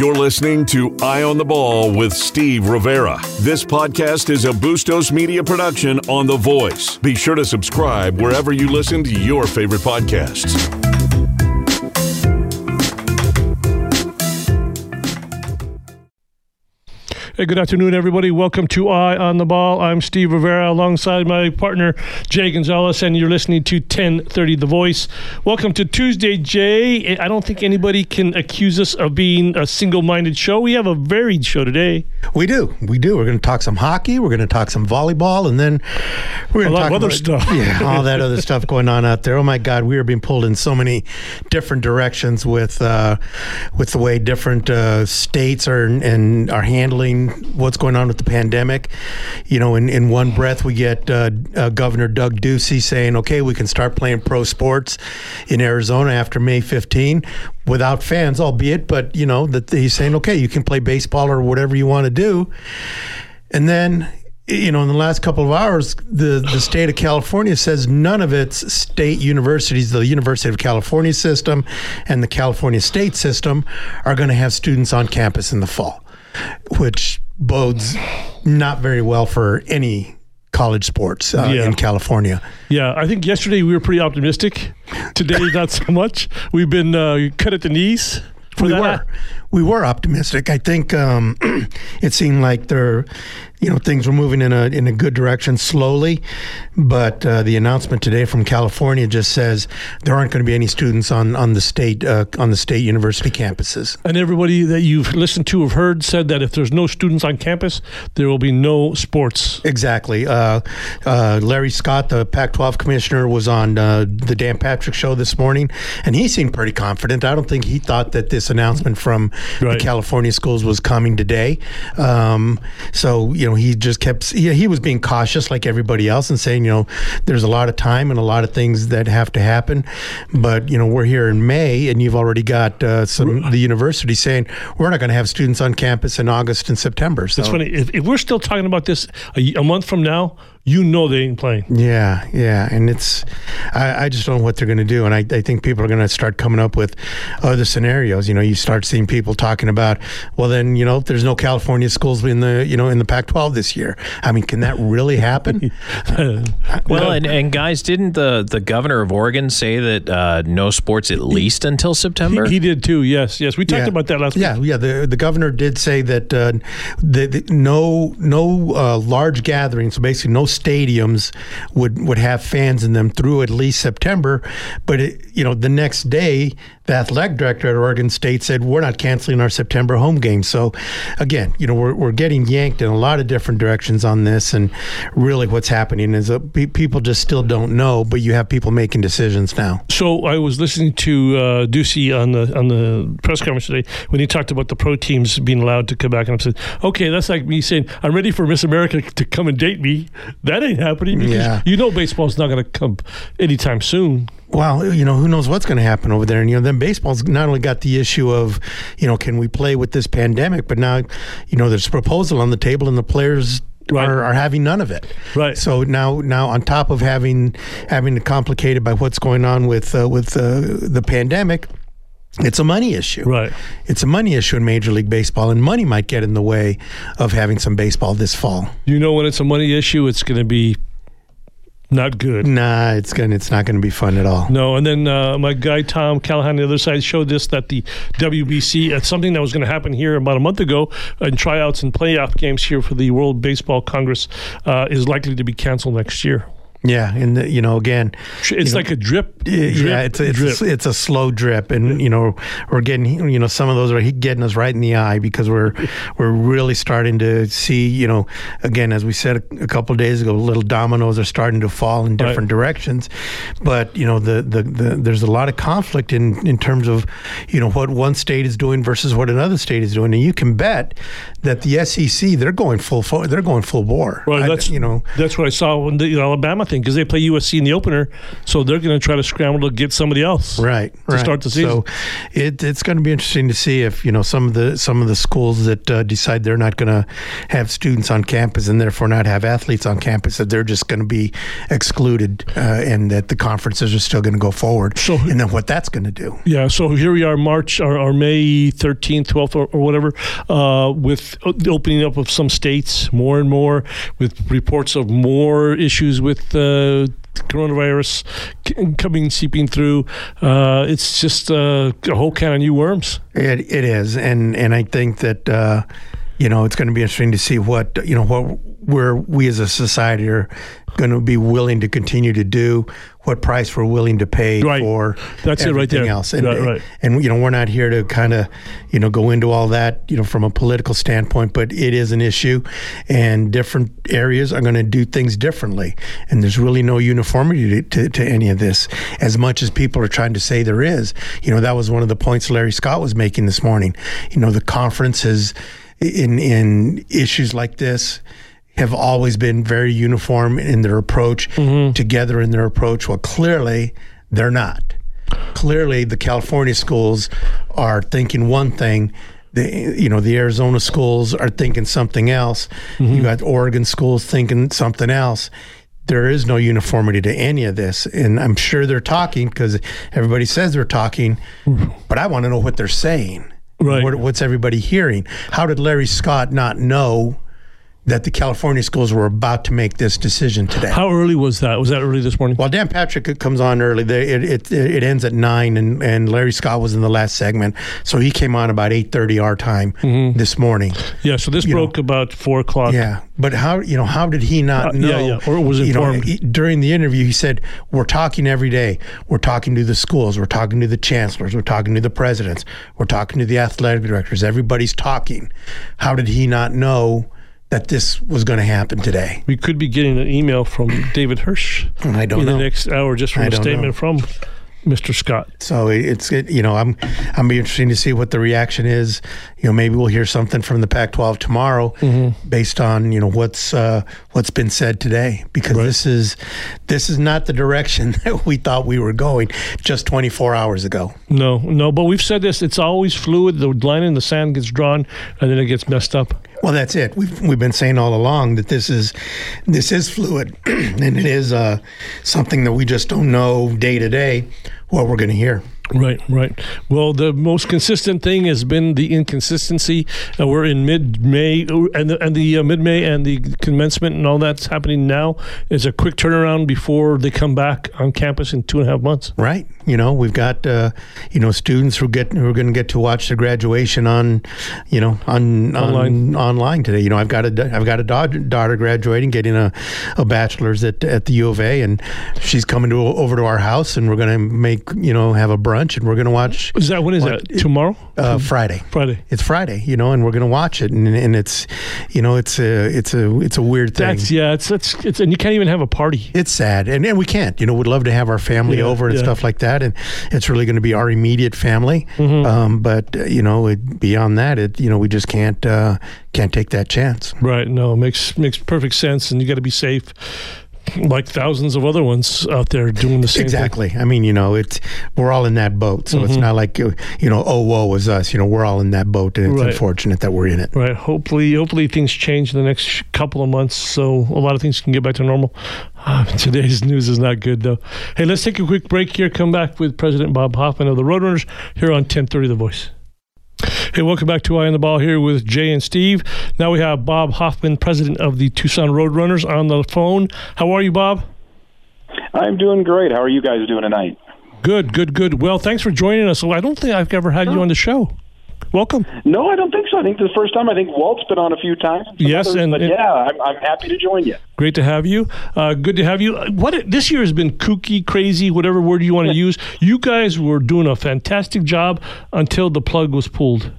You're listening to Eye on the Ball with Steve Rivera. This podcast is a Bustos Media production on The Voice. Be sure to subscribe wherever you listen to your favorite podcasts. Hey, good afternoon, everybody. Welcome to Eye on the Ball. I'm Steve Rivera alongside my partner, Jay Gonzalez, and you're listening to 1030 The Voice. Welcome to Tuesday, Jay. I don't think anybody can accuse us of being a single minded show. We have a varied show today. We do. We do. We're going to talk some hockey. We're going to talk some volleyball, and then we're going to talk of other stuff. Yeah, all that other stuff going on out there. Oh my God, we are being pulled in so many different directions with uh, with the way different uh, states are and are handling what's going on with the pandemic. You know, in, in one breath, we get uh, uh, Governor Doug Ducey saying, "Okay, we can start playing pro sports in Arizona after May 15." Without fans, albeit, but you know that he's saying, okay, you can play baseball or whatever you want to do. And then, you know, in the last couple of hours, the, the state of California says none of its state universities, the University of California system and the California state system, are going to have students on campus in the fall, which bodes not very well for any college sports uh, Yeah. in California. Yeah, I think yesterday we were pretty optimistic. Today, not so much. We've been uh, cut at the knees. We were we were optimistic. I think um, it seemed like there, you know, things were moving in a in a good direction slowly, but uh, the announcement today from California just says there aren't going to be any students on on the state uh, on the state university campuses. And everybody that you've listened to have heard said that if there's no students on campus, there will be no sports. Exactly. Uh, uh, Larry Scott, the Pac-12 commissioner, was on uh, the Dan Patrick show this morning, and he seemed pretty confident. I don't think he thought that this announcement from Right. the California schools was coming today. Um, so you know, he just kept. He, he was being cautious, like everybody else, and saying, you know, there's a lot of time and a lot of things that have to happen. But you know, we're here in May, and you've already got uh, some the university saying we're not going to have students on campus in August and September. So It's funny. If, if we're still talking about this a, a month from now, you know they ain't playing. Yeah, yeah, and it's I, I just don't know what they're going to do, and I, I think people are going to start coming up with other scenarios. You know, you start seeing people talking about, well, then you know, there's no California schools in the you know in the Pac-12 this year. I mean, can that really happen? Well, and, and guys, didn't the, the governor of Oregon say that uh, no sports at least until September? He, he did too. Yes, yes. We talked Yeah. about that last week. Yeah, week. yeah. The the governor did say that uh, the, the, no no uh, large gatherings, so basically no stadiums would would have fans in them through at least September. But it, you know, the next day, the athletic director at Oregon State said we're not canceling our September home game. So again, you know, we're we're getting yanked in a lot of different directions on this, and really, what's happening is uh, pe- people just still don't know. But you have people making decisions now. So I was listening to uh, Ducey on the on the press conference today when he talked about the pro teams being allowed to come back, and I said, "Okay, that's like me saying I'm ready for Miss America to come and date me. That ain't happening because Yeah. you know baseball's not going to come anytime soon." Well, you know, who knows what's going to happen over there. And, you know, then baseball's not only got the issue of, you know, can we play with this pandemic, but now, you know, there's a proposal on the table and the players Right. are, are having none of it. Right. So now, now on top of having having it complicated by what's going on with uh, with uh, the pandemic, it's a money issue. Right. It's a money issue in Major League Baseball, and money might get in the way of having some baseball this fall. You know when it's a money issue, it's going to be not good. Nah, it's gonna it's not going to be fun at all. No, and then uh, my guy Tom Callahan on the other side showed this that the WBC, it's something that was going to happen here about a month ago in tryouts and playoff games here for the World Baseball Congress, uh, is likely to be canceled next year. Yeah, and the, you know, again, It's like a drip. drip yeah, it's a, it's, drip. a, it's a slow drip, and you know we're getting you know some of those are getting us right in the eye because we're we're really starting to see you know again as we said a, a couple of days ago, little dominoes are starting to fall in different directions, but you know the, the the there's a lot of conflict in in terms of you know what one state is doing versus what another state is doing, and you can bet that the SEC they're going full fo- they're going full bore. Well, I- that's you know that's what I saw when the Alabama nothing because they play USC in the opener, so they're going to try to scramble to get somebody else right to right. start the season. So it, it's going to be interesting to see if you know some of the some of the schools that uh, decide they're not going to have students on campus and therefore not have athletes on campus that they're just going to be excluded uh, and that the conferences are still going to go forward. So- and then what that's going to do. Yeah, so here we are, March or, or May 13th, 12th, or, or whatever, uh, with the opening up of some states more and more, with reports of more issues with uh, coronavirus coming seeping through. Uh, it's just uh, a whole can of new worms. It it is, and and I think that uh, you know it's going to be interesting to see what you know what where we as a society are going to be willing to continue to do, what price we're willing to pay Right. for That's it right there. else, and Right, right. and you know we're not here to kind of you know go into all that you know from a political standpoint, but it is an issue, and different areas are going to do things differently, and there's really no uniformity to, to, to any of this. As much as people are trying to say there is, you know that was one of the points Larry Scott was making this morning. You know the conference has in in issues like this have always been very uniform in their approach, mm-hmm. together in their approach. Well, clearly they're not clearly the California schools are thinking one thing. The you know the Arizona schools are thinking something else. Mm-hmm. You got Oregon schools thinking something else. There is no uniformity to any of this, and I'm sure they're talking because everybody says they're talking, mm-hmm. but I want to know what they're saying. Right. What, what's everybody hearing? How did Larry Scott not know that the California schools were about to make this decision today? How early was that? Was that early this morning? Well, Dan Patrick comes on early. It, it it ends at nine, and, and Larry Scott was in the last segment, so he came on about eight thirty our time Mm-hmm. this morning. yeah, so this broke about 4 o'clock. Yeah, but how you know how did he not Uh, know? yeah, yeah, or was you know, informed. during the interview, he said, "We're talking every day. We're talking to the schools. We're talking to the chancellors. We're talking to the presidents. We're talking to the athletic directors. Everybody's talking." How did he not know that this was going to happen today? We could be getting an email from David Hirsch I don't in know. the next hour just from I a statement know. from Mr. Scott. So it's it, you know I'm I'm be interesting to see what the reaction is. You know maybe we'll hear something from the Pac-12 tomorrow Mm-hmm. based on you know what's uh, what's been said today because this is this is not the direction that we thought we were going just 24 hours ago. No, no, but we've said this. It's always fluid. The line in the sand gets drawn, and then it gets messed up. Well, that's it. We've we've been saying all along that this is this is fluid and it is uh, something that we just don't know day to day what we're going to hear. Right, right. Well, the most consistent thing has been the inconsistency. Uh, we're in mid-May, and the, and the uh, mid-May and the commencement and all that's happening now is a quick turnaround before they come back on campus in two and a half months. Right. You know, we've got uh, you know students who get who are going to get to watch the graduation on, you know, on Online. on online today. You know, I've got a I've got a daughter, daughter graduating, getting a, a bachelor's at at the U of A, and she's coming to over to our house, and we're going to make you know have a brunch, and we're going to watch Is that when is What- that? Tomorrow? uh, Friday. Friday. It's Friday, you know, and we're going to watch it, and, and it's, you know, it's a it's a it's a weird thing. That's yeah. It's it's it's and you can't even have a party. it's sad and, and we can't you know we'd love to have our family Yeah, over and yeah. stuff like that and it's really going to be our immediate family Mm-hmm. um, but uh, you know it, beyond that it you know we just can't uh, can't take that chance Right. No, makes makes perfect sense, and you got to be safe, like thousands of other ones out there doing the same thing. exactly i mean you know it's we're all in that boat so it's not like uh, you know oh woe is us you know we're all in that boat and it's Right. unfortunate that we're in it Right. Hopefully, hopefully things change in the next couple of months, so a lot of things can get back to normal. Ah, today's news is not good, though. Hey, let's take a quick break here. Come back with President Bob Hoffman of the Roadrunners here on 1030 The Voice. Hey, welcome back to Eye on the Ball here with Jay and Steve. Now we have Bob Hoffman, president of the Tucson Roadrunners, on the phone. How are you, Bob? I'm doing great. How are you guys doing tonight? Good, good, good. Well, thanks for joining us. I don't think I've ever had you on the show. Welcome. No, I don't think so. I think this is the first time. I think Walt's been on a few times. Yes, others, and- but and- yeah, I'm, I'm happy to join you. Great to have you. Uh, good to have you. What this year has been kooky, crazy, whatever word you want to use. You guys were doing a fantastic job until the plug was pulled.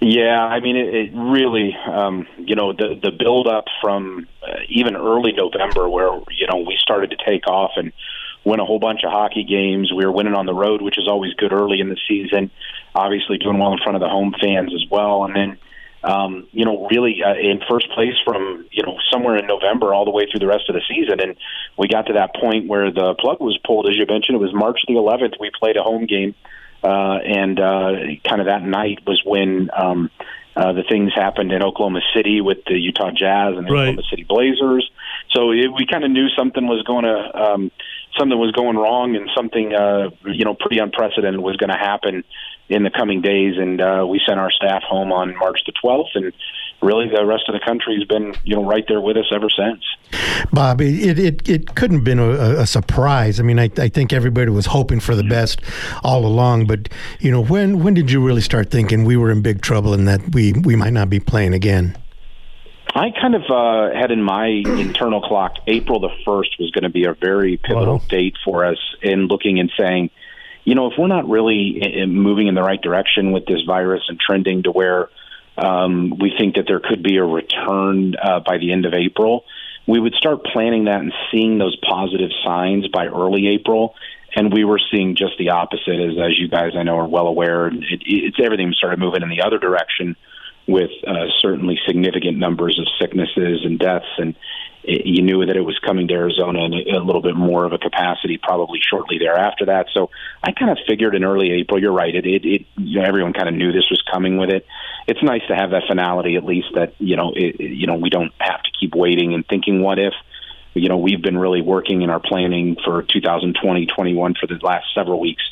Yeah, I mean, it, it really, um, you know, the the build up from uh, even early November, where you know we started to take off and win a whole bunch of hockey games. We were winning on the road, which is always good early in the season. Obviously, doing well in front of the home fans as well, and then um, you know, really uh, in first place from you know somewhere in November all the way through the rest of the season, and we got to that point where the plug was pulled. As you mentioned, it was March the 11th. We played a home game, uh, and uh, kind of that night was when. Um, uh, the things happened in Oklahoma City with the Utah Jazz and the right. Oklahoma City Blazers. So it, we kind of knew something was going to um, something was going wrong and something uh, you know pretty unprecedented was going to happen in the coming days. And uh, we sent our staff home on March the 12th, and really the rest of the country has been you know right there with us ever since. Bob, it it, it couldn't have been a, a surprise. I mean, I, I think everybody was hoping for the best all along. But you know, when when did you really start thinking we were in big trouble and that we we might not be playing again? I kind of uh, had in my internal clock April the 1st was going to be a very pivotal wow. date for us in looking and saying, you know, if we're not really eh, eh, moving in the right direction with this virus and trending to where um, we think that there could be a return uh, by the end of April, we would start planning that and seeing those positive signs by early April. And we were seeing just the opposite, as, as you guys I know are well aware. It, it's everything started moving in the other direction with uh, certainly significant numbers of sicknesses and deaths, and it, you knew that it was coming to Arizona in a, a little bit more of a capacity probably shortly thereafter that. So I kind of figured in early April. You're right. It, it, it you know, everyone kind of knew this was coming with it. It's nice to have that finality at least that you know it, you know we don't have to keep waiting and thinking what if you know we've been really working in our planning for 2020 21 for the last several weeks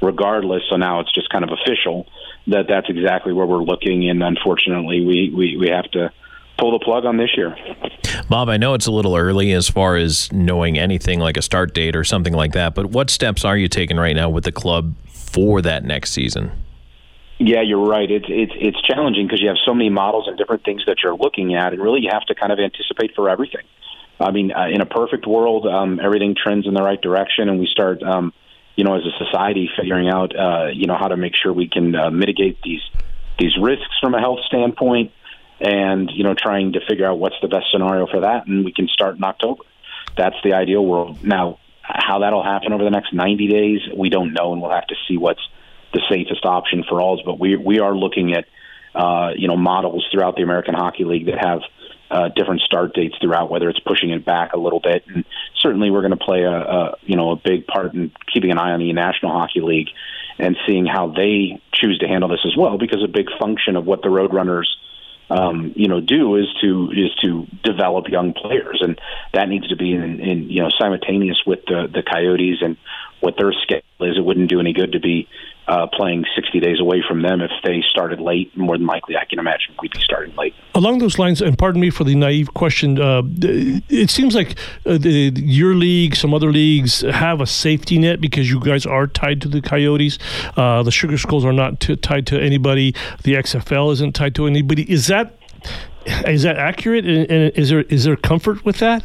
regardless so now it's just kind of official that that's exactly where we're looking, and unfortunately, we we, we have to pull the plug on this year. Bob, I know it's a little early as far as knowing anything like a start date or something like that, but what steps are you taking right now with the club for that next season? Yeah, you're right. It's it's it's challenging because you have so many models and different things that you're looking at, and really you have to kind of anticipate for everything. I mean, uh, in a perfect world, um, everything trends in the right direction, and we start um, you know, as a society, figuring out, uh, you know, how to make sure we can uh, mitigate these these risks from a health standpoint, and you know, trying to figure out what's the best scenario for that, and we can start in October. That's the ideal world. Now, how that'll happen over the next 90 days, we don't know, and we'll have to see what's the safest option for all. But we we are looking at, uh, you know, models throughout the American Hockey League that have uh, different start dates throughout, whether it's pushing it back a little bit. And certainly, we're going to play a, a you know a big part in keeping an eye on the National Hockey League and seeing how they choose to handle this as well. Because a big function of what the Roadrunners um, you know do is to is to develop young players, and that needs to be in, in you know simultaneous with the the Coyotes and what their schedule is. It wouldn't do any good to be uh, playing 60 days away from them if they started late. More than likely, I can imagine we'd be starting late. Along those lines, and pardon me for the naive question, uh, it seems like uh, the, your league, some other leagues have a safety net because you guys are tied to the Coyotes. Uh, the Sugar Skulls are not t- tied to anybody. The XFL isn't tied to anybody. Is that is that accurate? And is there is there comfort with that?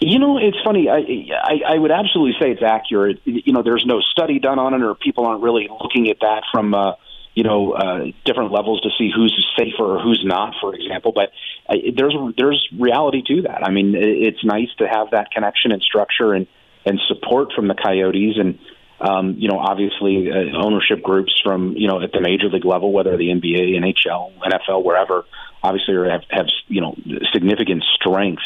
You know, it's funny. I, I I would absolutely say it's accurate. You know, there's no study done on it, or people aren't really looking at that from uh, you know uh, different levels to see who's safer or who's not, for example. But uh, there's there's reality to that. I mean, it's nice to have that connection and structure and and support from the Coyotes and um, you know obviously uh, ownership groups from you know at the major league level, whether the NBA, NHL, NFL, wherever, obviously have, have you know significant strength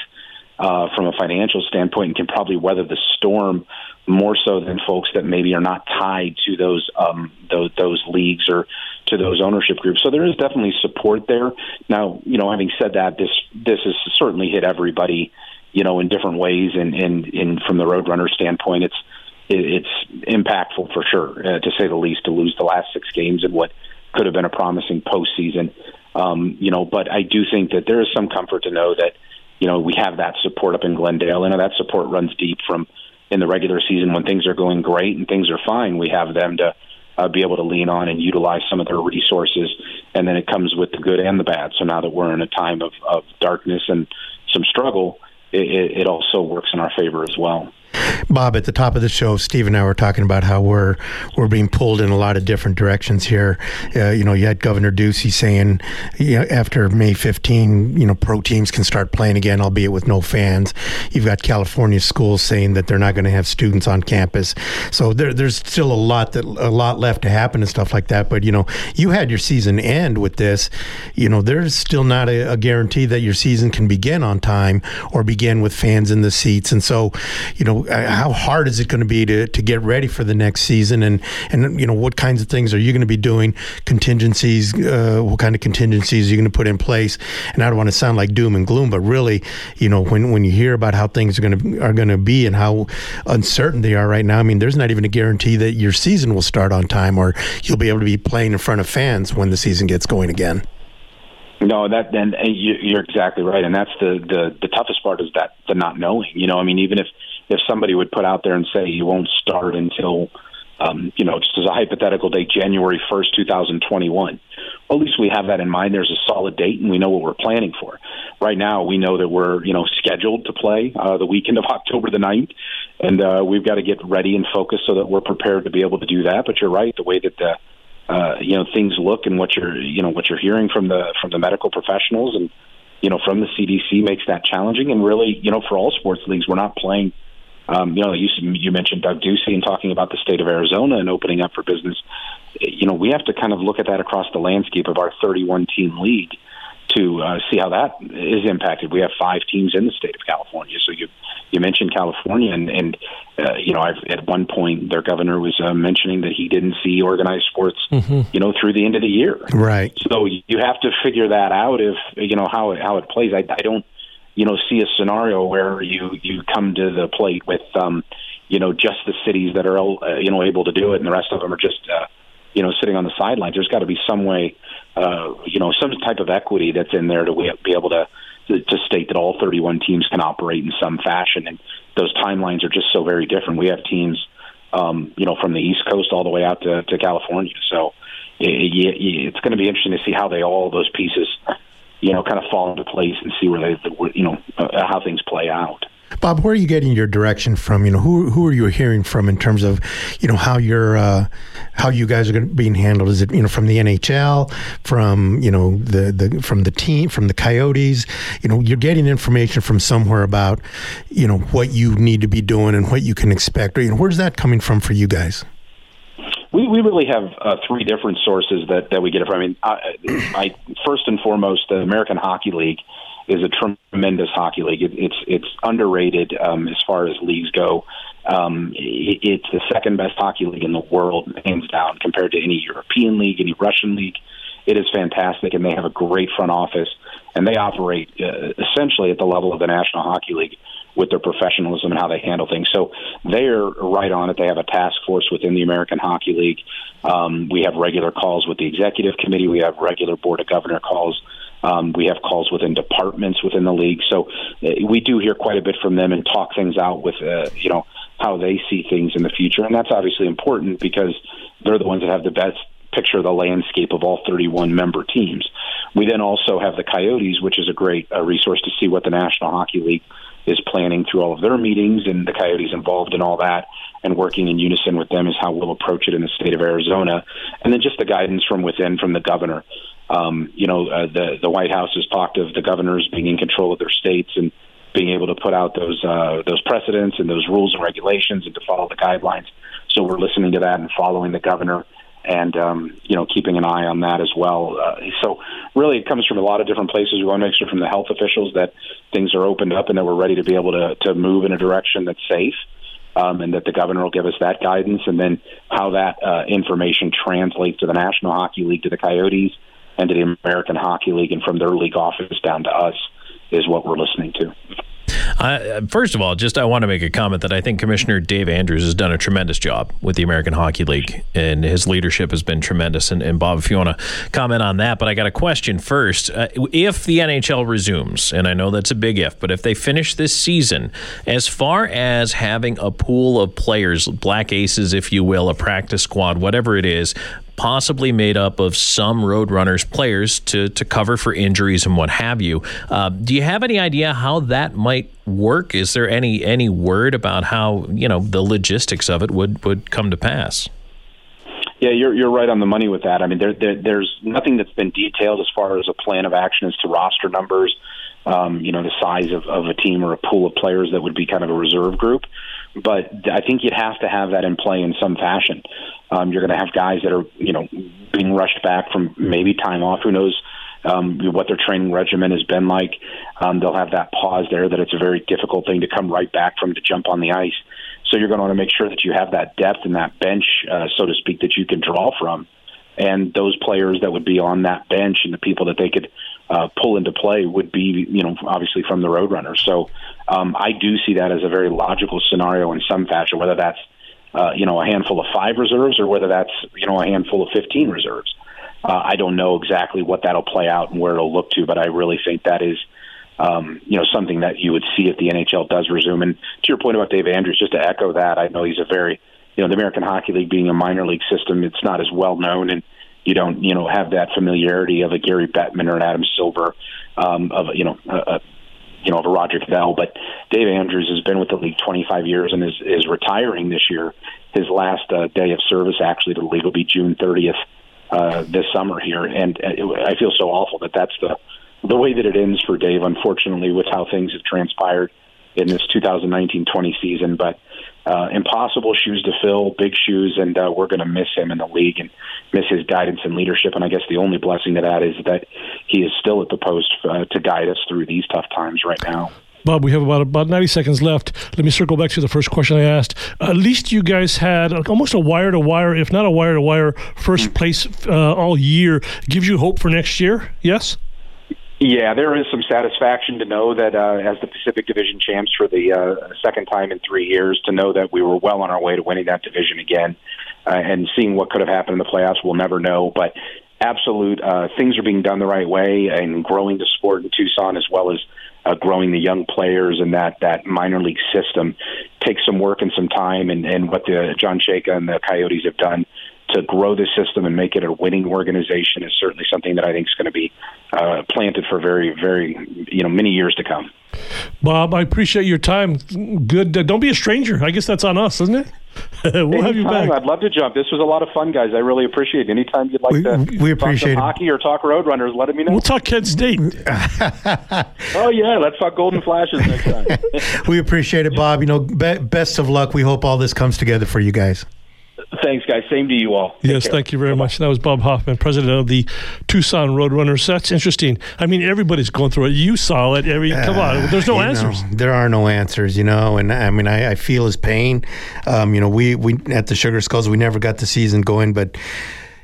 uh, from a financial standpoint and can probably weather the storm more so than folks that maybe are not tied to those um, those, those leagues or to those ownership groups. So there is definitely support there. Now, you know, having said that, this this has certainly hit everybody, you know, in different ways. And and, and from the Roadrunner standpoint, it's it's impactful for sure, uh, to say the least, to lose the last six games and what could have been a promising postseason. Um, you know, but I do think that there is some comfort to know that you know, we have that support up in Glendale. and that support runs deep from in the regular season when things are going great and things are fine. We have them to uh, be able to lean on and utilize some of their resources. And then it comes with the good and the bad. So now that we're in a time of, of darkness and some struggle, it, it also works in our favor as well. Bob, at the top of the show, Steve and I were talking about how we're we're being pulled in a lot of different directions here. Uh, you know, you had Governor Ducey saying you know, after May 15, you know, pro teams can start playing again, albeit with no fans. You've got California schools saying that they're not going to have students on campus. So there, there's still a lot that a lot left to happen and stuff like that. But you know, you had your season end with this. You know, there's still not a, a guarantee that your season can begin on time or begin with fans in the seats. And so, you know, how hard is it going to be to, to get ready for the next season? And, and, you know, what kinds of things are you going to be doing? Contingencies, uh, what kind of contingencies are you going to put in place? And I don't want to sound like doom and gloom, but really, you know, when, when you hear about how things are going to, are going to be and how uncertain they are right now, I mean, there's not even a guarantee that your season will start on time or you'll be able to be playing in front of fans when the season gets going again. No, that then you're exactly right, and that's the, the the toughest part is that the not knowing. You know, I mean, even if if somebody would put out there and say you won't start until, um, you know, just as a hypothetical date, January first, two thousand twenty-one. Well, at least we have that in mind. There's a solid date, and we know what we're planning for. Right now, we know that we're you know scheduled to play uh, the weekend of October the 9th, and uh, we've got to get ready and focused so that we're prepared to be able to do that. But you're right, the way that the uh, you know things look and what you're you know what you're hearing from the from the medical professionals and you know from the CDC makes that challenging. And really, you know, for all sports leagues, we're not playing. Um, you know, you, you mentioned Doug Ducey and talking about the state of Arizona and opening up for business. You know, we have to kind of look at that across the landscape of our 31 team league to uh, see how that is impacted. We have five teams in the state of California, so you you mentioned California, and, and uh, you know, I've at one point their governor was uh, mentioning that he didn't see organized sports, mm-hmm. you know, through the end of the year. Right. So you have to figure that out if you know how it, how it plays. I, I don't, you know, see a scenario where you you come to the plate with, um, you know, just the cities that are uh, you know able to do it, and the rest of them are just. Uh, you know, sitting on the sidelines. There's got to be some way, uh, you know, some type of equity that's in there to be able to to, state that all 31 teams can operate in some fashion, and those timelines are just so very different. We have teams, um, you know, from the East Coast all the way out to, to California. So it, it, it's going to be interesting to see how they all those pieces, you know, kind of fall into place and see where they, you know, uh, how things play out. Bob, where are you getting your direction from? You know, who who are you hearing from in terms of, you know, how you're uh, how you guys are going to being handled? Is it you know from the NHL, from you know the the from the team, from the Coyotes? You know, you're getting information from somewhere about, you know, what you need to be doing and what you can expect. You know, where's that coming from for you guys? We, we really have uh, three different sources that, that we get it from. I mean, I, I, first and foremost, the American Hockey League is a tremendous hockey league. It, it's it's underrated um, as far as leagues go. Um, it, it's the second best hockey league in the world, hands down, compared to any European league, any Russian league. It is fantastic, and they have a great front office, and they operate uh, essentially at the level of the National Hockey League with their professionalism and how they handle things. So they're right on it. They have a task force within the American Hockey League. Um, we have regular calls with the executive committee. We have regular board of governor calls um, we have calls within departments within the league, so uh, we do hear quite a bit from them and talk things out with uh, you know how they see things in the future, and that's obviously important because they're the ones that have the best picture of the landscape of all 31 member teams. We then also have the Coyotes, which is a great uh, resource to see what the National Hockey League is planning through all of their meetings, and the Coyotes involved in all that, and working in unison with them is how we'll approach it in the state of Arizona, and then just the guidance from within from the governor. Um, you know, uh, the the White House has talked of the governors being in control of their states and being able to put out those uh, those precedents and those rules and regulations and to follow the guidelines. So we're listening to that and following the governor and um, you know keeping an eye on that as well. Uh, so really, it comes from a lot of different places. We want to make sure from the health officials that things are opened up and that we're ready to be able to to move in a direction that's safe. Um, and that the governor will give us that guidance, and then how that uh, information translates to the National Hockey League, to the Coyotes, and to the American Hockey League, and from their league office down to us is what we're listening to. Uh, first of all, just I want to make a comment that I think Commissioner Dave Andrews has done a tremendous job with the American Hockey League, and his leadership has been tremendous. And, and Bob, if you want to comment on that, but I got a question first. Uh, if the NHL resumes, and I know that's a big if, but if they finish this season, as far as having a pool of players, black aces, if you will, a practice squad, whatever it is, possibly made up of some Roadrunners players to to cover for injuries and what have you. Uh, do you have any idea how that might work? Is there any any word about how you know the logistics of it would would come to pass? Yeah, you're you're right on the money with that. I mean, there, there there's nothing that's been detailed as far as a plan of action as to roster numbers. Um, you know, the size of, of a team or a pool of players that would be kind of a reserve group. But I think you'd have to have that in play in some fashion. Um, you're going to have guys that are, you know, being rushed back from maybe time off. Who knows um, what their training regimen has been like? Um, they'll have that pause there that it's a very difficult thing to come right back from to jump on the ice. So you're going to want to make sure that you have that depth and that bench, uh, so to speak, that you can draw from. And those players that would be on that bench and the people that they could uh, pull into play would be, you know, obviously from the Roadrunners. So um, I do see that as a very logical scenario in some fashion, whether that's, uh, you know, a handful of five reserves or whether that's, you know, a handful of 15 reserves. Uh, I don't know exactly what that'll play out and where it'll look to, but I really think that is – um, you know, something that you would see if the NHL does resume. And to your point about Dave Andrews, just to echo that, I know he's a very, you know, the American Hockey League being a minor league system, it's not as well known, and you don't, you know, have that familiarity of a Gary Bettman or an Adam Silver, um, of you know, a, a you know, of a Roger Goodell. But Dave Andrews has been with the league 25 years and is is retiring this year. His last uh, day of service actually to the league will be June 30th uh, this summer here, and uh, I feel so awful that that's the the way that it ends for Dave, unfortunately, with how things have transpired in this 2019-20 season. But uh, impossible shoes to fill, big shoes, and uh, we're going to miss him in the league and miss his guidance and leadership. And I guess the only blessing to that is that he is still at the post uh, to guide us through these tough times right now. Bob, we have about about 90 seconds left. Let me circle back to the first question I asked. At least you guys had almost a wire to wire, if not a wire to wire, first place uh, all year. Gives you hope for next year? Yes. Yeah, there is some satisfaction to know that uh, as the Pacific Division champs for the uh, second time in three years, to know that we were well on our way to winning that division again, uh, and seeing what could have happened in the playoffs, we'll never know. But absolute, uh, things are being done the right way and growing the sport in Tucson as well as uh, growing the young players and that that minor league system takes some work and some time. And, and what the John Chayka and the Coyotes have done to grow the system and make it a winning organization is certainly something that I think is going to be uh, planted for very, very, you know, many years to come. Bob, I appreciate your time. Good. Uh, don't be a stranger. I guess that's on us, isn't it? we'll Anytime. have you back. I'd love to jump. This was a lot of fun, guys. I really appreciate it. Anytime you'd like We- to we appreciate talk it. hockey or talk Roadrunners, let me know. We'll talk Kent State. oh yeah, let's talk Golden Flashes next time. We appreciate it, Bob. You know, be- best of luck. We hope all this comes together for you guys. Thanks, guys. Same to you all. Take Yes, care. thank you very much. That was Bob Hoffman, president of the Tucson Roadrunners. That's interesting. I mean, everybody's going through it. You saw it. Every come on, there's no You know, answers. there are no answers, you know, and I mean, I, I feel his pain. Um, you know, we we at the Sugar Skulls, we never got the season going, but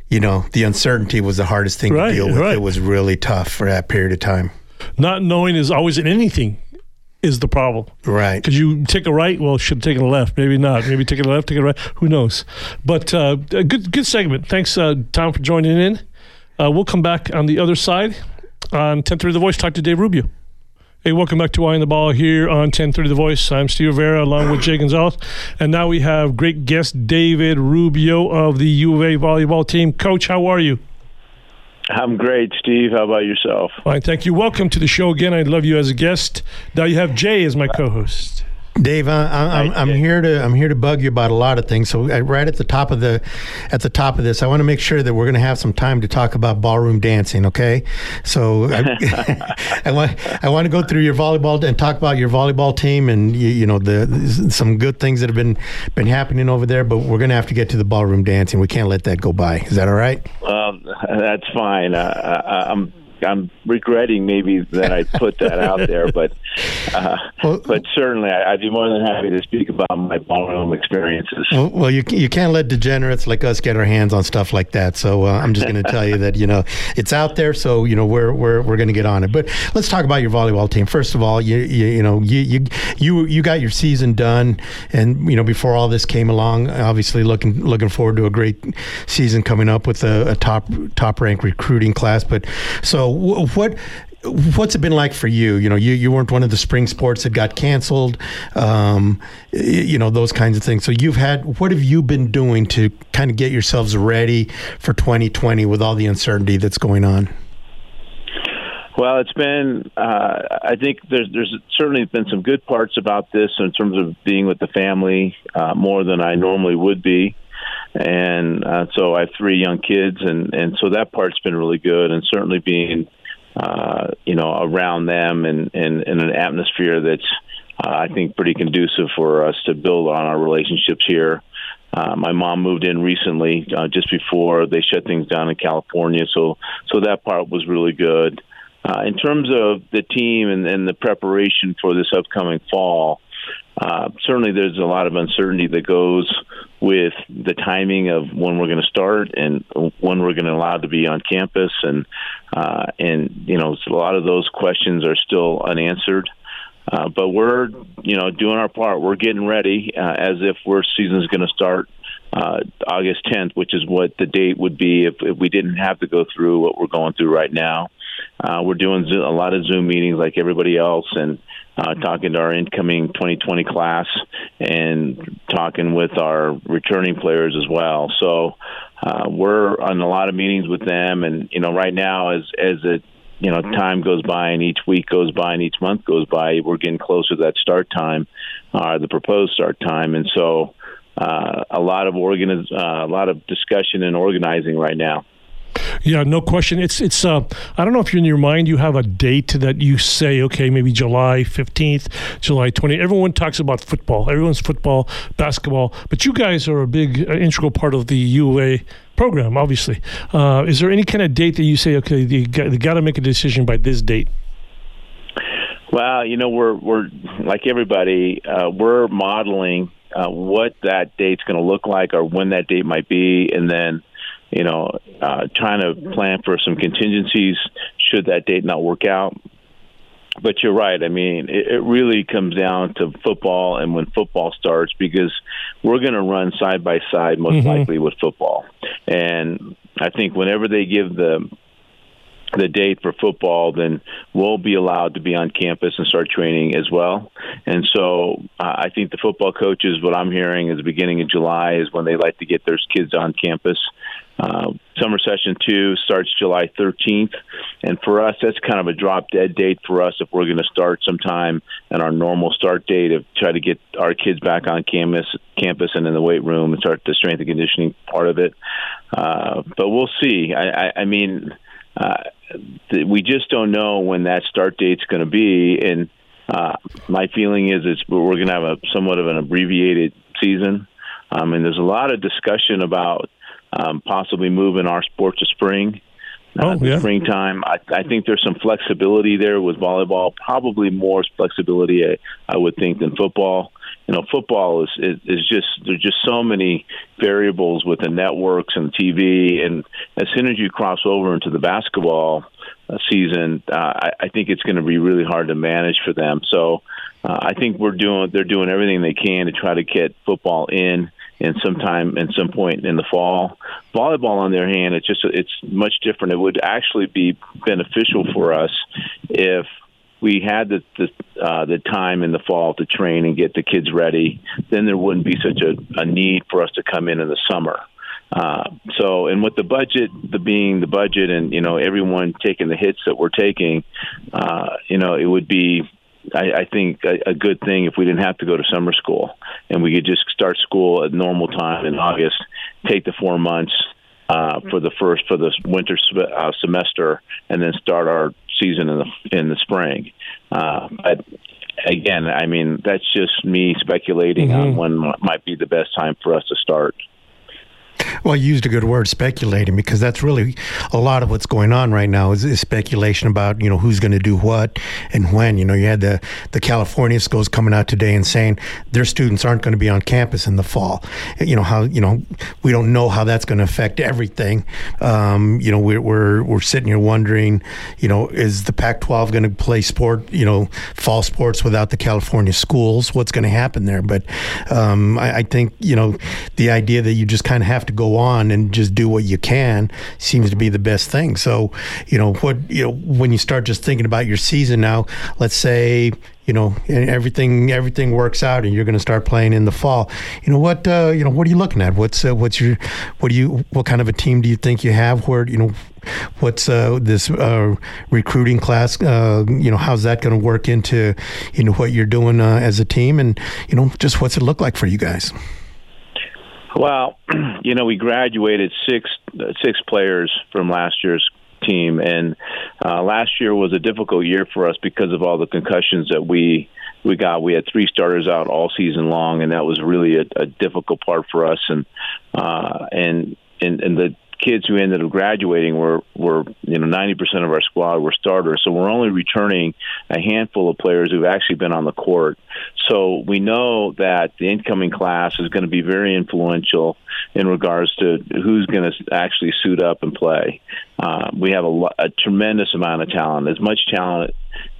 you know, the uncertainty was the hardest thing Right, to deal with. right. It was really tough for that period of time. Not knowing is always in anything is the problem. Right. Because you take a right, well, should have taken a left. Maybe not. Maybe take a left, take a right. Who knows? But uh, good, good segment. Thanks, uh, Tom, for joining in. Uh, we'll come back on the other side on 1030 The Voice. Talk to Dave Rubio. Hey, welcome back to Eye on the Ball here on 1030 The Voice. I'm Steve Rivera along with Jay Gonzalez. And now we have great guest David Rubio of the U of A volleyball team. Coach, how are you? I'm great, Steve. How about yourself? Fine, thank you. Welcome to the show again. I love you as a guest. Now you have Jay as my co-host. Dave, I, I, I'm, I'm here to I'm here to bug you about a lot of things. So uh, right at the top of the at the top of this, I want to make sure that we're going to have some time to talk about ballroom dancing. Okay, so I, I want I want to go through your volleyball and talk about your volleyball team and you, you know the some good things that have been been happening over there. But we're going to have to get to the ballroom dancing. We can't let that go by. Is that all right? Um, that's fine. Uh, I, I'm I'm regretting maybe that I put that out there, but uh, Well- but certainly I, I'd be more than happy to speak about my ballroom experiences. Well, well, you you can't let degenerates like us get our hands on stuff like that. So uh, I'm just going to tell you that you know it's out there. So you know we're we're we're going to get on it. But let's talk about your volleyball team. First of all, you you, you know you, you you you got your season done, and you know before all this came along, obviously looking looking forward to a great season coming up with a, a top top ranked recruiting class. But so wh- what what's it been like for you? You know, you, you weren't one of the spring sports that got canceled, um, you know, those kinds of things. So you've had, what have you been doing to kind of get yourselves ready for 2020 with all the uncertainty that's going on? Well, it's been. Uh, I think there's there's certainly been some good parts about this in terms of being with the family uh, more than I normally would be, and uh, so I have three young kids, and and so that part's been really good, and certainly being, uh, you know, around them and and in an atmosphere that's. Uh, I think pretty conducive for us to build on our relationships here. Uh, my mom moved in recently, uh, just before they shut things down in California, so so that part was really good. Uh, in terms of the team and, and the preparation for this upcoming fall, uh, certainly there's a lot of uncertainty that goes with the timing of when we're going to start and when we're going to allow to be on campus, and uh, and you know a lot of those questions are still unanswered. Uh, but we're you know doing our part. We're getting ready uh, as if our season is going to start uh, August 10th, which is what the date would be if, if we didn't have to go through what we're going through right now. Uh, we're doing a lot of Zoom meetings like everybody else, and uh, talking to our incoming 2020 class, and talking with our returning players as well. So uh, we're on a lot of meetings with them, and you know, right now as as it you know time goes by and each week goes by and each month goes by, we're getting closer to that start time, uh, the proposed start time, and so. Uh, a lot of organiz- uh, a lot of discussion and organizing right now. Yeah, no question. It's it's. Uh, I don't know if in your mind you have a date that you say, okay, maybe July fifteenth, July twenty. Everyone talks about football. Everyone's football, basketball, but you guys are a big uh, integral part of the UA program. Obviously, uh, is there any kind of date that you say, okay, they got, they got to make a decision by this date? Well, you know, we're we're like everybody. Uh, we're modeling uh, what that date's going to look like, or when that date might be, and then you know, uh, trying to plan for some contingencies should that date not work out. But you're right. I mean, it, it really comes down to football and when football starts because we're going to run side by side most mm-hmm. likely with football. And I think whenever they give the the date for football, then we'll be allowed to be on campus and start training as well. And so uh, I think the football coaches, what I'm hearing is the beginning of July is when they like to get their kids on campus. Uh, summer session two starts July 13th, and for us, that's kind of a drop dead date for us if we're going to start sometime and our normal start date of try to get our kids back on campus, campus and in the weight room and start the strength and conditioning part of it. Uh, but we'll see. I, I, I mean, uh, th- we just don't know when that start date's going to be, and uh, my feeling is it's we're going to have a somewhat of an abbreviated season. Um, and there's a lot of discussion about um, possibly moving our sport to spring. Uh, oh, yeah. Springtime. I, I think there's some flexibility there with volleyball. Probably more flexibility, I, I would think, than football. You know, football is, is is just there's just so many variables with the networks and TV, and as soon as you cross over into the basketball uh, season, uh, I, I think it's going to be really hard to manage for them. So, uh, I think we're doing they're doing everything they can to try to get football in in sometime at some point in the fall. Volleyball, on their hand, it's just it's much different. It would actually be beneficial for us if we had the the, uh, the time in the fall to train and get the kids ready. Then there wouldn't be such a, a need for us to come in in the summer. Uh, so, and with the budget, the being the budget, and you know everyone taking the hits that we're taking, uh, you know, it would be I, I think a, a good thing if we didn't have to go to summer school and we could just start school at normal time in August, take the four months uh, for the first for the winter uh, semester, and then start our season in the in the spring. Uh, but again, I mean that's just me speculating mm-hmm. on when might be the best time for us to start. Well, you used a good word, speculating, because that's really a lot of what's going on right now is, is speculation about you know who's going to do what and when. You know, you had the the California schools coming out today and saying their students aren't going to be on campus in the fall. You know how you know we don't know how that's going to affect everything. Um, you know, we're, we're we're sitting here wondering, you know, is the Pac-12 going to play sport, you know, fall sports without the California schools? What's going to happen there? But um, I, I think you know the idea that you just kind of have to go on and just do what you can seems to be the best thing. So, you know, what you know when you start just thinking about your season now, let's say you know everything everything works out and you're going to start playing in the fall. You know what uh, you know what are you looking at? What's uh, what's your what do you what kind of a team do you think you have where you know what's uh, this uh, recruiting class uh, you know how's that going to work into you know what you're doing uh, as a team? And you know just what's it look like for you guys well, you know, we graduated six six players from last year's team, and uh, last year was a difficult year for us because of all the concussions that we we got. We had three starters out all season long, and that was really a, a difficult part for us. And uh, and and and the kids who ended up graduating were were you know 90% of our squad were starters. So we're only returning a handful of players who've actually been on the court. So we know that the incoming class is going to be very influential in regards to who's going to actually suit up and play. Uh, we have a, a tremendous amount of talent. As much talent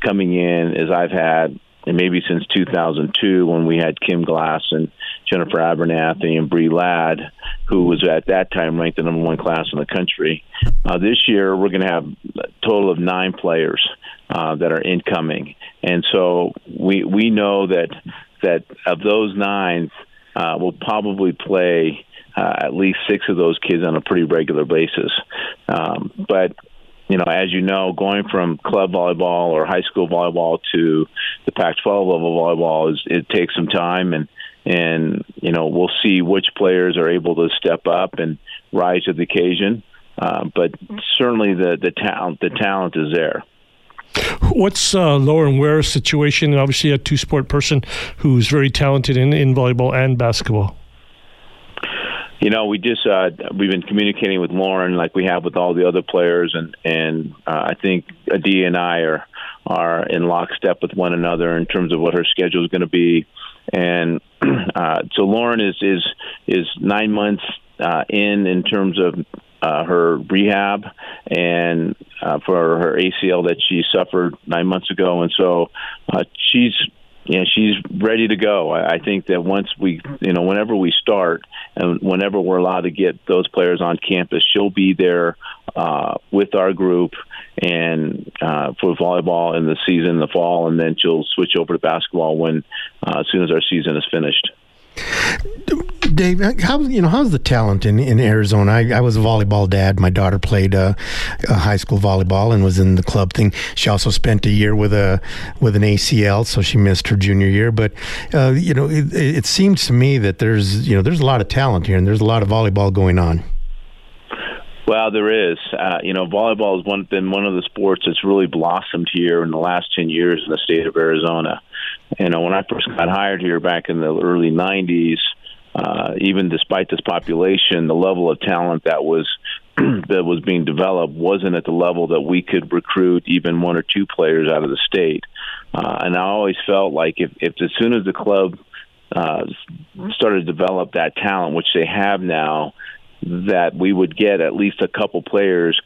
coming in as I've had and maybe since 2002 when we had Kim Glass and Jennifer Abernathy and Bree Ladd, who was at that time ranked the number one class in the country. Uh, this year, we're going to have a total of nine players uh, that are incoming, and so we we know that that of those nine, uh, will probably play. Uh, at least six of those kids on a pretty regular basis. Um, but you know, as you know, going from club volleyball or high school volleyball to the Pac-12 level volleyball is it takes some time, and and you know we'll see which players are able to step up and rise to the occasion. Uh, but certainly the the talent the talent is there. What's uh, Lauren Ware's situation? Obviously, a two sport person who's very talented in, in volleyball and basketball. You know, we just uh, we've been communicating with Lauren like we have with all the other players, and and uh, I think Adia and I are are in lockstep with one another in terms of what her schedule is going to be, and uh, so Lauren is is is nine months uh, in in terms of uh, her rehab and uh, for her ACL that she suffered nine months ago, and so uh, she's you know, she's ready to go. I, I think that once we, you know, whenever we start and whenever we're allowed to get those players on campus, she'll be there uh, with our group and uh, for volleyball in the season in the fall, and then she'll switch over to basketball when uh, as soon as our season is finished. Dave, how you know how's the talent in, in Arizona? I, I was a volleyball dad. My daughter played uh, high school volleyball and was in the club thing. She also spent a year with a with an ACL, so she missed her junior year. But uh, you know, it, it seems to me that there's you know there's a lot of talent here, and there's a lot of volleyball going on. Well, there is. Uh, you know, volleyball has one, been one of the sports that's really blossomed here in the last 10 years in the state of Arizona. You know, when I first got hired here back in the early 90s, uh, even despite this population, the level of talent that was that was being developed wasn't at the level that we could recruit even one or two players out of the state. Uh, and I always felt like if, if as soon as the club uh, started to develop that talent, which they have now, that we would get at least a couple players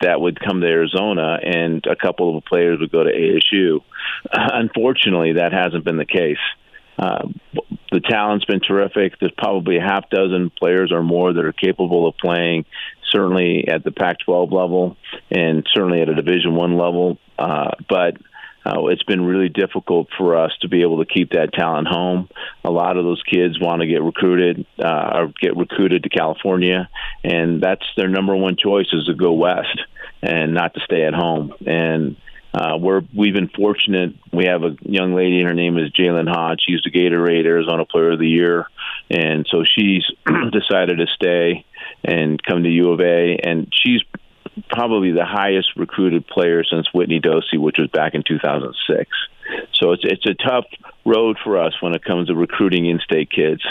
that would come to Arizona and a couple of players would go to ASU. Unfortunately, that hasn't been the case. Uh, the talent's been terrific. There's probably a half dozen players or more that are capable of playing, certainly at the Pac-12 level and certainly at a Division One level. Uh, but uh, it's been really difficult for us to be able to keep that talent home. A lot of those kids want to get recruited uh, or get recruited to California, and that's their number one choice is to go west and not to stay at home. And uh, we're we've been fortunate. We have a young lady. And her name is Jalen Hodge. She's the Gatorade Arizona Player of the Year, and so she's decided to stay and come to U of A. And she's probably the highest recruited player since Whitney Dosty, which was back in 2006. So it's it's a tough road for us when it comes to recruiting in-state kids.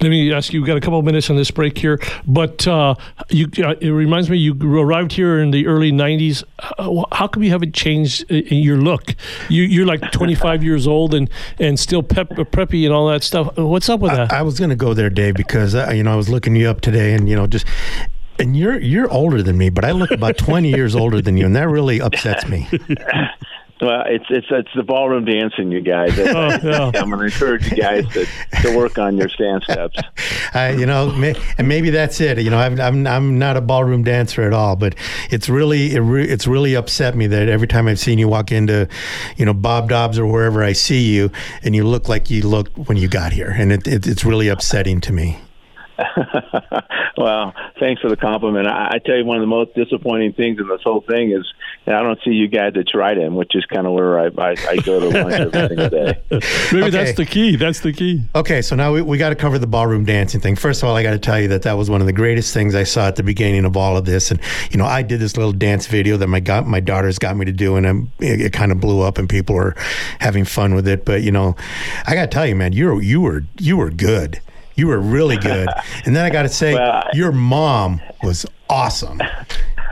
Let me ask you. We've got a couple of minutes on this break here, but uh, you, uh, it reminds me you arrived here in the early '90s. Uh, how come you haven't changed uh, in your look? You, are like 25 years old and and still pep, preppy and all that stuff. What's up with that? I, I was going to go there, Dave, because uh, you know I was looking you up today, and you know just and you're you're older than me, but I look about 20 years older than you, and that really upsets me. Well, it's it's it's the ballroom dancing, you guys. Oh, yeah. I'm going to encourage you guys to, to work on your stand steps. I, you know, may, and maybe that's it. You know, I'm, I'm I'm not a ballroom dancer at all, but it's really it re, it's really upset me that every time I've seen you walk into, you know, Bob Dobbs or wherever I see you, and you look like you looked when you got here, and it, it it's really upsetting to me. well, thanks for the compliment. I, I tell you, one of the most disappointing things in this whole thing is I don't see you guys at Trident, which is kind of where I, I, I go to lunch every single day. Maybe Okay. that's the key. That's the key. Okay, so now we, we got to cover the ballroom dancing thing. First of all, I got to tell you that that was one of the greatest things I saw at the beginning of all of this. And you know, I did this little dance video that my got my daughters got me to do, and I'm, it, it kind of blew up, and people were having fun with it. But you know, I got to tell you, man, you were you were you were good. You were really good. and then I got to say, Well, I- your mom was awesome.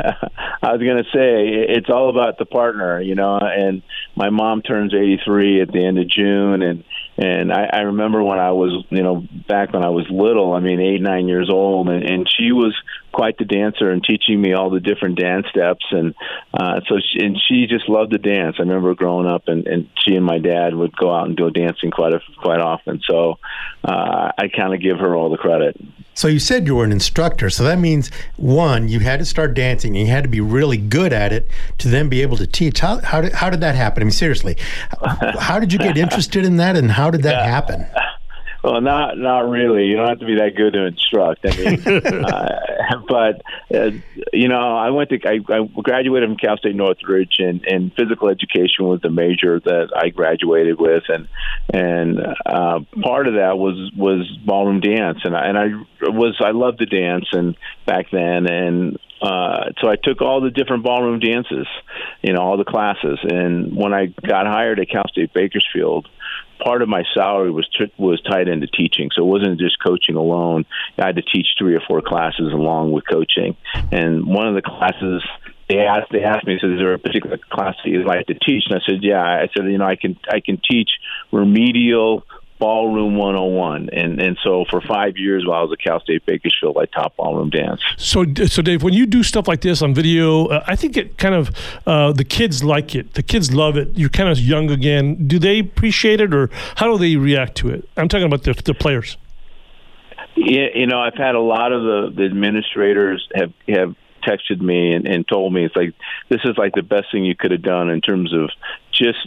I was going to say it's all about the partner, you know. And my mom turns 83 at the end of June, and and I, I remember when I was, you know, back when I was little. I mean, eight nine years old, and, and she was quite the dancer and teaching me all the different dance steps, and uh, so she, and she just loved to dance. I remember growing up, and, and she and my dad would go out and go dancing quite a, quite often. So uh, I kind of give her all the credit. So you said you were an instructor. So that means one, you had to start dancing. And you had to be really good at it to then be able to teach. How how did, how did that happen? I mean, seriously, how did you get interested in that, and how did that happen? Well, not not really. You don't have to be that good to instruct. I mean, uh, but uh, you know, I went to I, I graduated from Cal State Northridge, and, and physical education was the major that I graduated with, and and uh, part of that was was ballroom dance, and I, and I was I loved to dance, and back then, and uh, so I took all the different ballroom dances, you know, all the classes, and when I got hired at Cal State Bakersfield part of my salary was t- was tied into teaching, so it wasn't just coaching alone. I had to teach three or four classes along with coaching, and one of the classes they asked they asked me, said, "Is there a particular class that you'd like to teach?" And I said, "Yeah." I said, "You know, I can I can teach remedial." Ballroom 101, and and so for five years while I was at Cal State Bakersfield, I taught ballroom dance. So, so Dave, when you do stuff like this on video, uh, I think it kind of uh, the kids like it. The kids love it. You're kind of young again. Do they appreciate it, or how do they react to it? I'm talking about the, the players. Yeah, you know, I've had a lot of the, the administrators have have texted me and, and told me it's like this is like the best thing you could have done in terms of just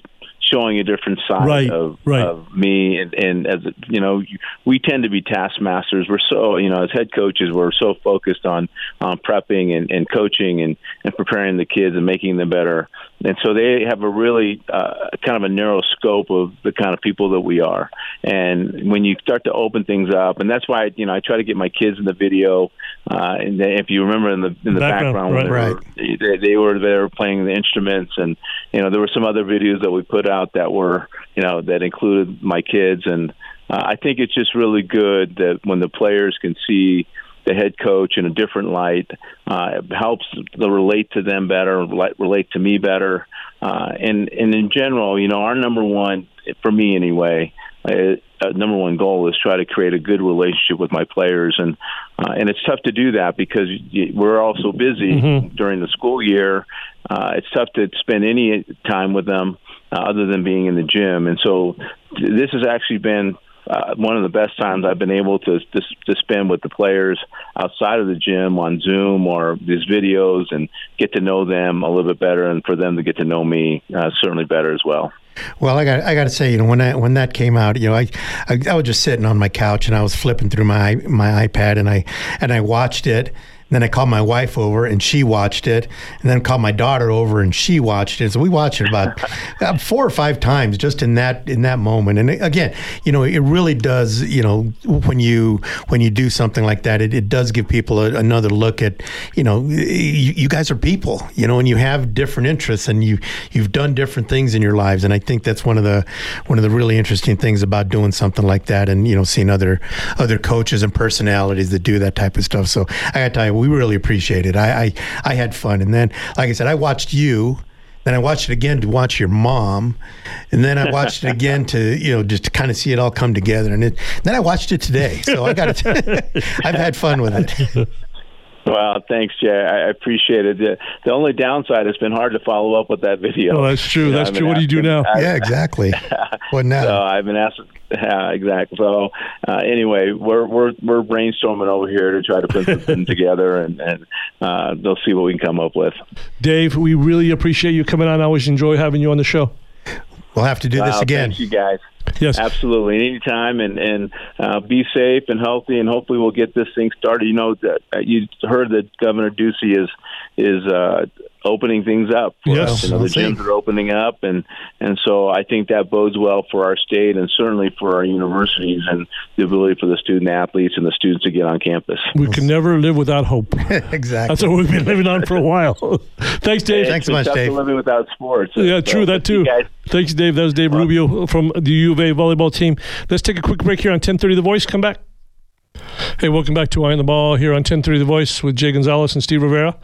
showing a different side Right, of, right. of me. And, and as you know we tend to be taskmasters. We're so you know as head coaches we're so focused on on prepping and, and coaching and, and preparing the kids and making them better. And so they have a really uh, kind of a narrow scope of the kind of people that we are. And when you start to open things up and that's why you know I try to get my kids in the video uh, and they, if you remember in the in the Background, background, when right. they were they, they were there playing the instruments and you know there were some other videos that we put out that were you know that included my kids. And uh, I think it's just really good that when the players can see the head coach in a different light uh, it helps to relate to them better relate- relate to me better. Uh, and and in general you know our number one for me anyway uh, uh, number one goal is try to create a good relationship with my players, and uh, and it's tough to do that because y- we're all so busy during the school year. Uh, it's tough to spend any time with them uh, other than being in the gym, and so th- this has actually been. Uh, one of the best times I've been able to, to to spend with the players outside of the gym on Zoom or these videos and get to know them a little bit better, and for them to get to know me uh, certainly better as well. Well, I got I got to say, you know, when I when that came out, you know, I, I I was just sitting on my couch and I was flipping through my my iPad and I and I watched it. Then I called my wife over and she watched it, and then called my daughter over and she watched it. So we watched it about four or five times just in that in that moment. And again, you know, it really does. You know, when you when you do something like that, it, it does give people a, another look at. You know, you, you guys are people. You know, and you have different interests and you you've done different things in your lives. And I think that's one of the one of the really interesting things about doing something like that, and you know, seeing other other coaches and personalities that do that type of stuff. So I got to tell you, we really appreciate it. I, I I had fun, and then like I said, I watched you. Then I watched it again to watch your mom, and then I watched it again to you know just to kind of see it all come together. And it, then I watched it today, so I got it. I've had fun with it. Well, thanks, Jay. I appreciate it. The, the only downside has been hard to follow up with that video. Oh, that's true. You know, that's I've true. been What do you do now? I- yeah, exactly. What now? So I've been asked. Yeah, exactly. So uh, anyway, we're we're we're brainstorming over here to try to put something together, and and uh, they'll see what we can come up with. Dave, we really appreciate you coming on. I always enjoy having you on the show. we'll have to do this again. Thank you guys. Yes. Absolutely, anytime, and and uh, be safe and healthy, and hopefully we'll get this thing started. You know that uh, you heard that Governor Ducey is is uh, opening things up. For Yes. us. you know the see. gyms are opening up, and and so I think that bodes well for our state and certainly for our universities and the ability for the student athletes and the students to get on campus. We can never live without hope. exactly. That's what we've been living on for a while. Thanks, Dave. Thanks so It's much, tough to Dave. Living without sports. Yeah, So, true. That too. guys- Thanks, Dave. That was Dave Rubio from the U A volleyball team. Let's take a quick break here on 1030 The Voice. Come back. Hey, welcome back to Eye on the Ball here on 1030 The Voice with Jay Gonzalez and Steve Rivera.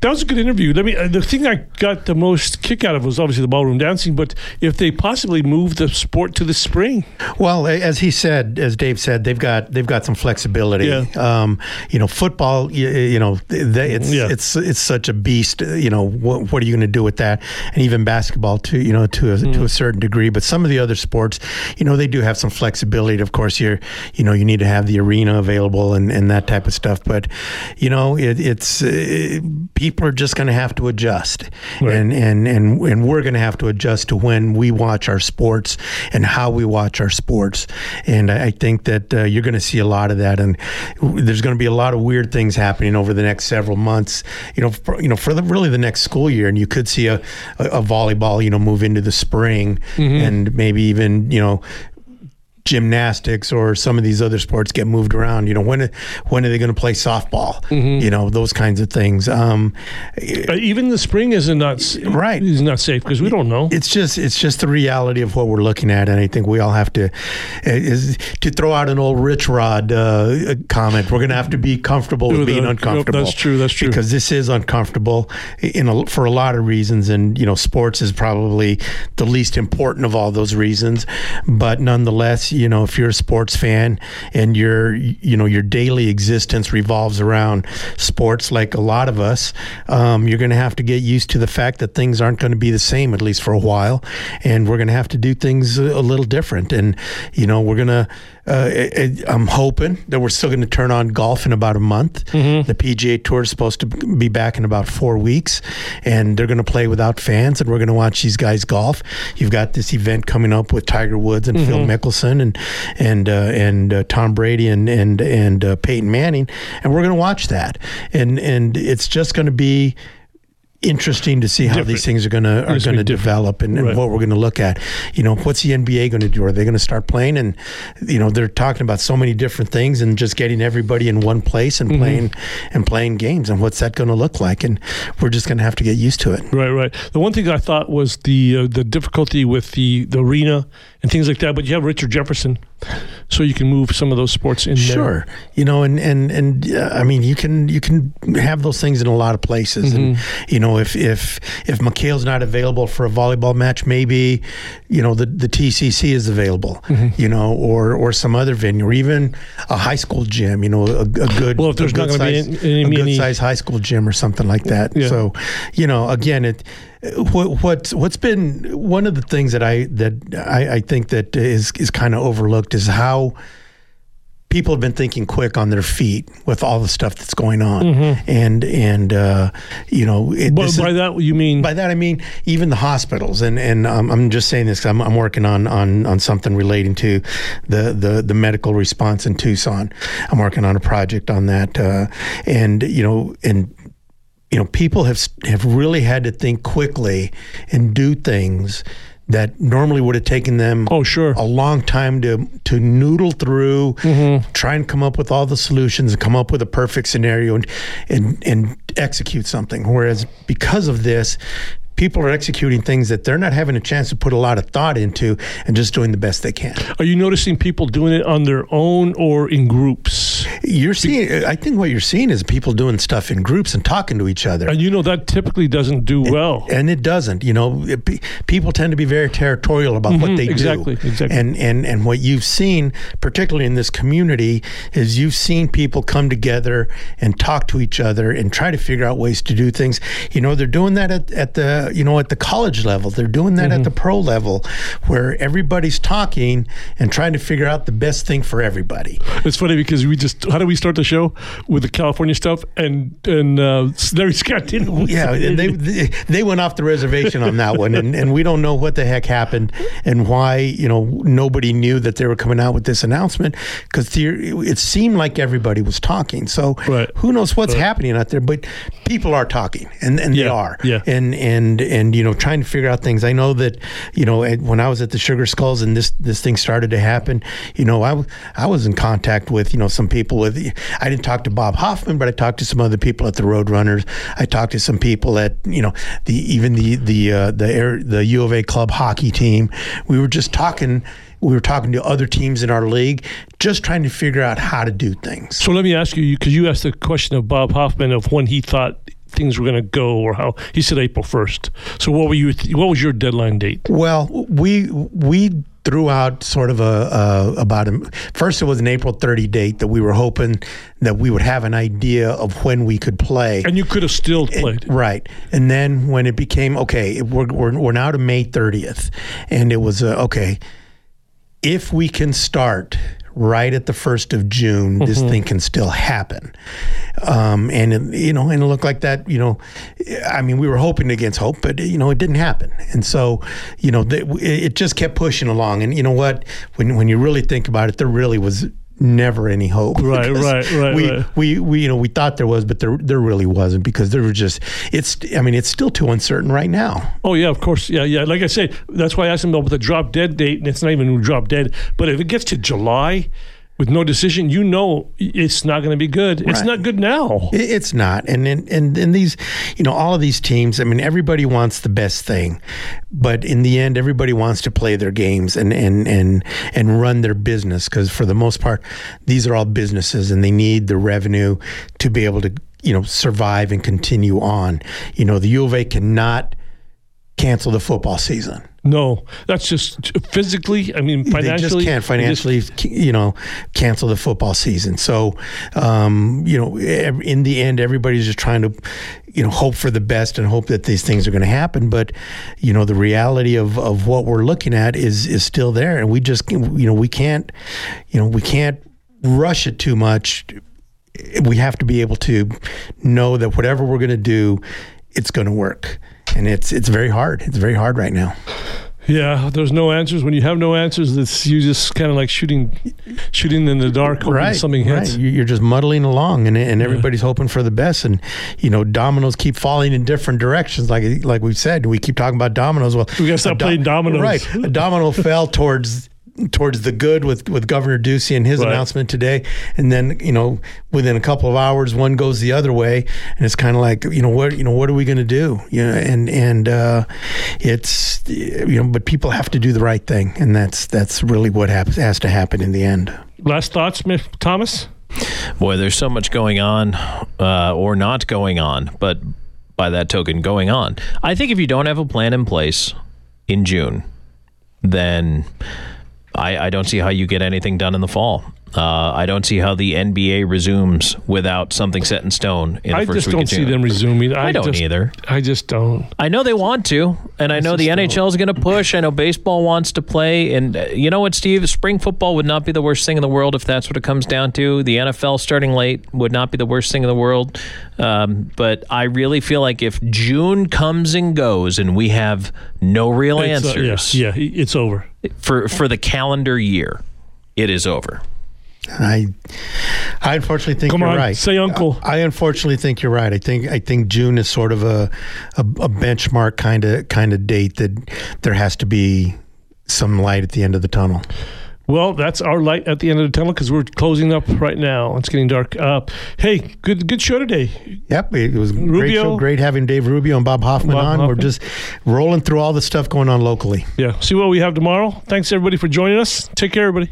That was a good interview. Let me. Uh, the thing I got the most kick out of was obviously the ballroom dancing, but if they possibly move the sport to the spring, Well, as he said, as Dave said, they've got they've got some flexibility. Yeah. Um, you know, football. You, you know, they, it's Yeah. it's it's such a beast. uh, You know, what, what are you going to do with that? And even basketball, to you know, to a, Mm. to a certain degree. But some of the other sports, you know, they do have some flexibility. Of course, you're you know you need to have the arena available and, and that type of stuff. But you know, it, it's uh, people are just going to have to adjust, Right. and and and and we're going to have to adjust to when we watch our sports and how we watch our sports. And I I think that uh, you're going to see a lot of that, and there's going to be a lot of weird things happening over the next several months. You know, for, you know, for the, really the next school year, and you could see a, a, a volleyball, you know, move into the spring, and maybe even you know gymnastics or some of these other sports get moved around. You know, when when are they going to play softball? You know, those kinds of things. Um, uh, even the spring is not Right. Is not safe because we don't know. it's just it's just the reality of what we're looking at, and I think we all have to is to throw out an old Rich Rod uh, comment. We're going to have to be comfortable With being the- uncomfortable. that's true, that's true. Because this is uncomfortable in a, for a lot of reasons, and you know, sports is probably the least important of all those reasons. But nonetheless, you know, if you're a sports fan and your you know your daily existence revolves around sports, like a lot of us, um, you're going to have to get used to the fact that things aren't going to be the same at least for a while, and we're going to have to do things a, little different. And you know, we're going to. Uh, it, it- I'm hoping that we're still going to turn on golf in about a month. The PGA Tour is supposed to be back in about four weeks, and they're going to play without fans, and we're going to watch these guys golf. You've got this event coming up with Tiger Woods and Phil Mickelson and and uh, and uh, Tom Brady and and and uh, Peyton Manning, and we're going to watch that, and and it's just going to be interesting to see how Different. these things are going to are going to gonna be different. develop and, and what we're going to look at. You know, what's the NBA going to do? Are they going to start playing? And you know, they're talking about so many different things and just getting everybody in one place Mm-hmm. and playing and playing games. And what's that going to look like? And we're just going to have to get used to it. Right, right. The one thing I thought was the uh, the difficulty with the, the arena and things like that. But you have Richard Jefferson, so you can move some of those sports in there. Sure, you know, and and and uh, I mean, you can you can have those things in a lot of places, and Mm-hmm. you know, if if if McKale's not available for a volleyball match, maybe you know the the TCC is available, Mm-hmm. you know, or or some other venue, or even a high school gym, you know, a, a good Well, if there's not gonna be size- any- a good any- size high school gym or something like that. Yeah. So, you know, again, it what what what's been one of the things that I that I, I think that is is kind of overlooked is how people have been thinking quick on their feet with all the stuff that's going on, and and uh, you know, it, But this is- by that you mean by that I mean even the hospitals, and and um, I'm just saying this. I'm, I'm working on, on on something relating to the, the the medical response in Tucson. I'm working on a project on that, uh, and you know, and you know, people have have really had to think quickly and do things that normally would have taken them Oh, sure. a long time to to noodle through, mm-hmm. try and come up with all the solutions and come up with a perfect scenario and and and execute something. Whereas because of this, people are executing things that they're not having a chance to put a lot of thought into and just doing the best they can. are you noticing people doing it on their own or in groups? You're seeing. I think what you're seeing is people doing stuff in groups and talking to each other. And you know that typically doesn't do well. and it doesn't. You know, it, pe- people tend to be very territorial about what they Mm-hmm. exactly, do. exactly. And and and what you've seen, particularly in this community, is you've seen people come together and talk to each other and try to figure out ways to do things. You know, they're doing that at, at the you know at the college level. They're doing that Mm-hmm. at the pro level, where everybody's talking and trying to figure out the best thing for everybody. It's funny because we just how do we start the show with the California stuff and and uh, Larry Scott didn't. Yeah, and they they- they went off the reservation on that one, and, and we don't know what the heck happened and why you know nobody knew that they were coming out with this announcement because it seemed like everybody was talking. So Right. who knows what's happening out there? But people are talking, and, and they are, yeah. and and and you know trying to figure out things. I know that you know when I was at the Sugar Skulls and this this thing started to happen, you know I I was in contact with you know some people with I didn't talk to Bob Hoffman, but I talked to some other people at the Roadrunners. I talked to some people at you know the even the the uh, the air, the U of A club hockey team. We were just talking. We were talking to other teams in our league, just trying to figure out how to do things. So let me ask you because you asked the question of Bob Hoffman of when he thought things were going to go or how he said April first. So what were you? What was your deadline date? Well, we we threw out sort of a, a about a first it was an April 30 date that we were hoping that we would have an idea of when we could play. And you could have still played. Right, and then when it became okay, we're we're, we're now to May 30th, and it was uh, okay. If we can start right at the first of June, this thing can still happen. Um, and it, you know, and it looked like that. You know, I mean, we were hoping against hope, but you know, it didn't happen. And so, you know, it just kept pushing along. And you know what? When when you really think about it, there really was never any hope. Right, right, right, We, right. we we you know we thought there was, but there there really wasn't because there was just it's. I mean, it's still too uncertain right now. Oh yeah, of course. Yeah, yeah. Like I said, that's why I asked him about the drop dead date, and it's not even drop dead. But if it gets to July with no decision, you know it's not going to be good. It's not good now. It's not, and and and and these, you know, all of these teams. I mean, everybody wants the best thing, but in the end, everybody wants to play their games and and and and run their business because for the most part, these are all businesses, and they need the revenue to be able to you know survive and continue on. You know, the U of A cannot cancel the football season. No, that's just physically. I mean, they just can't it just- financially, you know, cancel the football season. So, um, you know, in the end, everybody's just trying to, you know, hope for the best and hope that these things are going to happen. But, you know, the reality of, of what we're looking at is is still there, and we just, you know, we can't, you know, we can't rush it too much. We have to be able to know that whatever we're going to do, it's going to work. And it's it's very hard. It's very hard right now. Yeah, there's no answers. When you have no answers, it's you just kind of like shooting, shooting in the dark, hoping something hits. Right. You- You're just muddling along, and and everybody's hoping for the best. And you know, dominoes keep falling in different directions. Like like we've said, we keep talking about dominoes. Well, We gotta stop do- playing dominoes. Right. A domino fell towards towards the good with with Governor Ducey and his Right. announcement today, and then you know within a couple of hours, one goes the other way, and it's kind of like you know what you know what are we going to do? You know, and and uh, it's you know, but people have to do the right thing, and that's that's really what happens has to happen in the end. Last thoughts, Smith Thomas. Boy, there's so much going on, uh, or not going on, but by that token, going on. I think if you don't have a plan in place in June, then I, I don't see how you get anything done in the fall. Uh, I don't see how the NBA resumes without something set in stone in the I just don't see them resuming. I, I don't just, either. I just don't. I know they want to, and I know the NHL is going to push. I know baseball wants to play, and uh, you know what, Steve? Spring football would not be the worst thing in the world if that's what it comes down to. The NFL starting late would not be the worst thing in the world, um, but I really feel like if June comes and goes and we have no real It's, uh, answers yeah, yeah, it's over. for for the calendar year, it is over. I, I unfortunately think Come you're on, right. say uncle. I unfortunately think you're right. I think I think June is sort of a a, a benchmark kind of kind of date that there has to be some light at the end of the tunnel. Well, that's our light at the end of the tunnel because we're closing up right now. It's getting dark. Uh, hey, good good show today. Yep, it was a great show. Great having Dave Rubio and Bob Hoffman Bob on. We're just rolling through all the stuff going on locally. Yeah. See what we have tomorrow. Thanks everybody for joining us. Take care, everybody.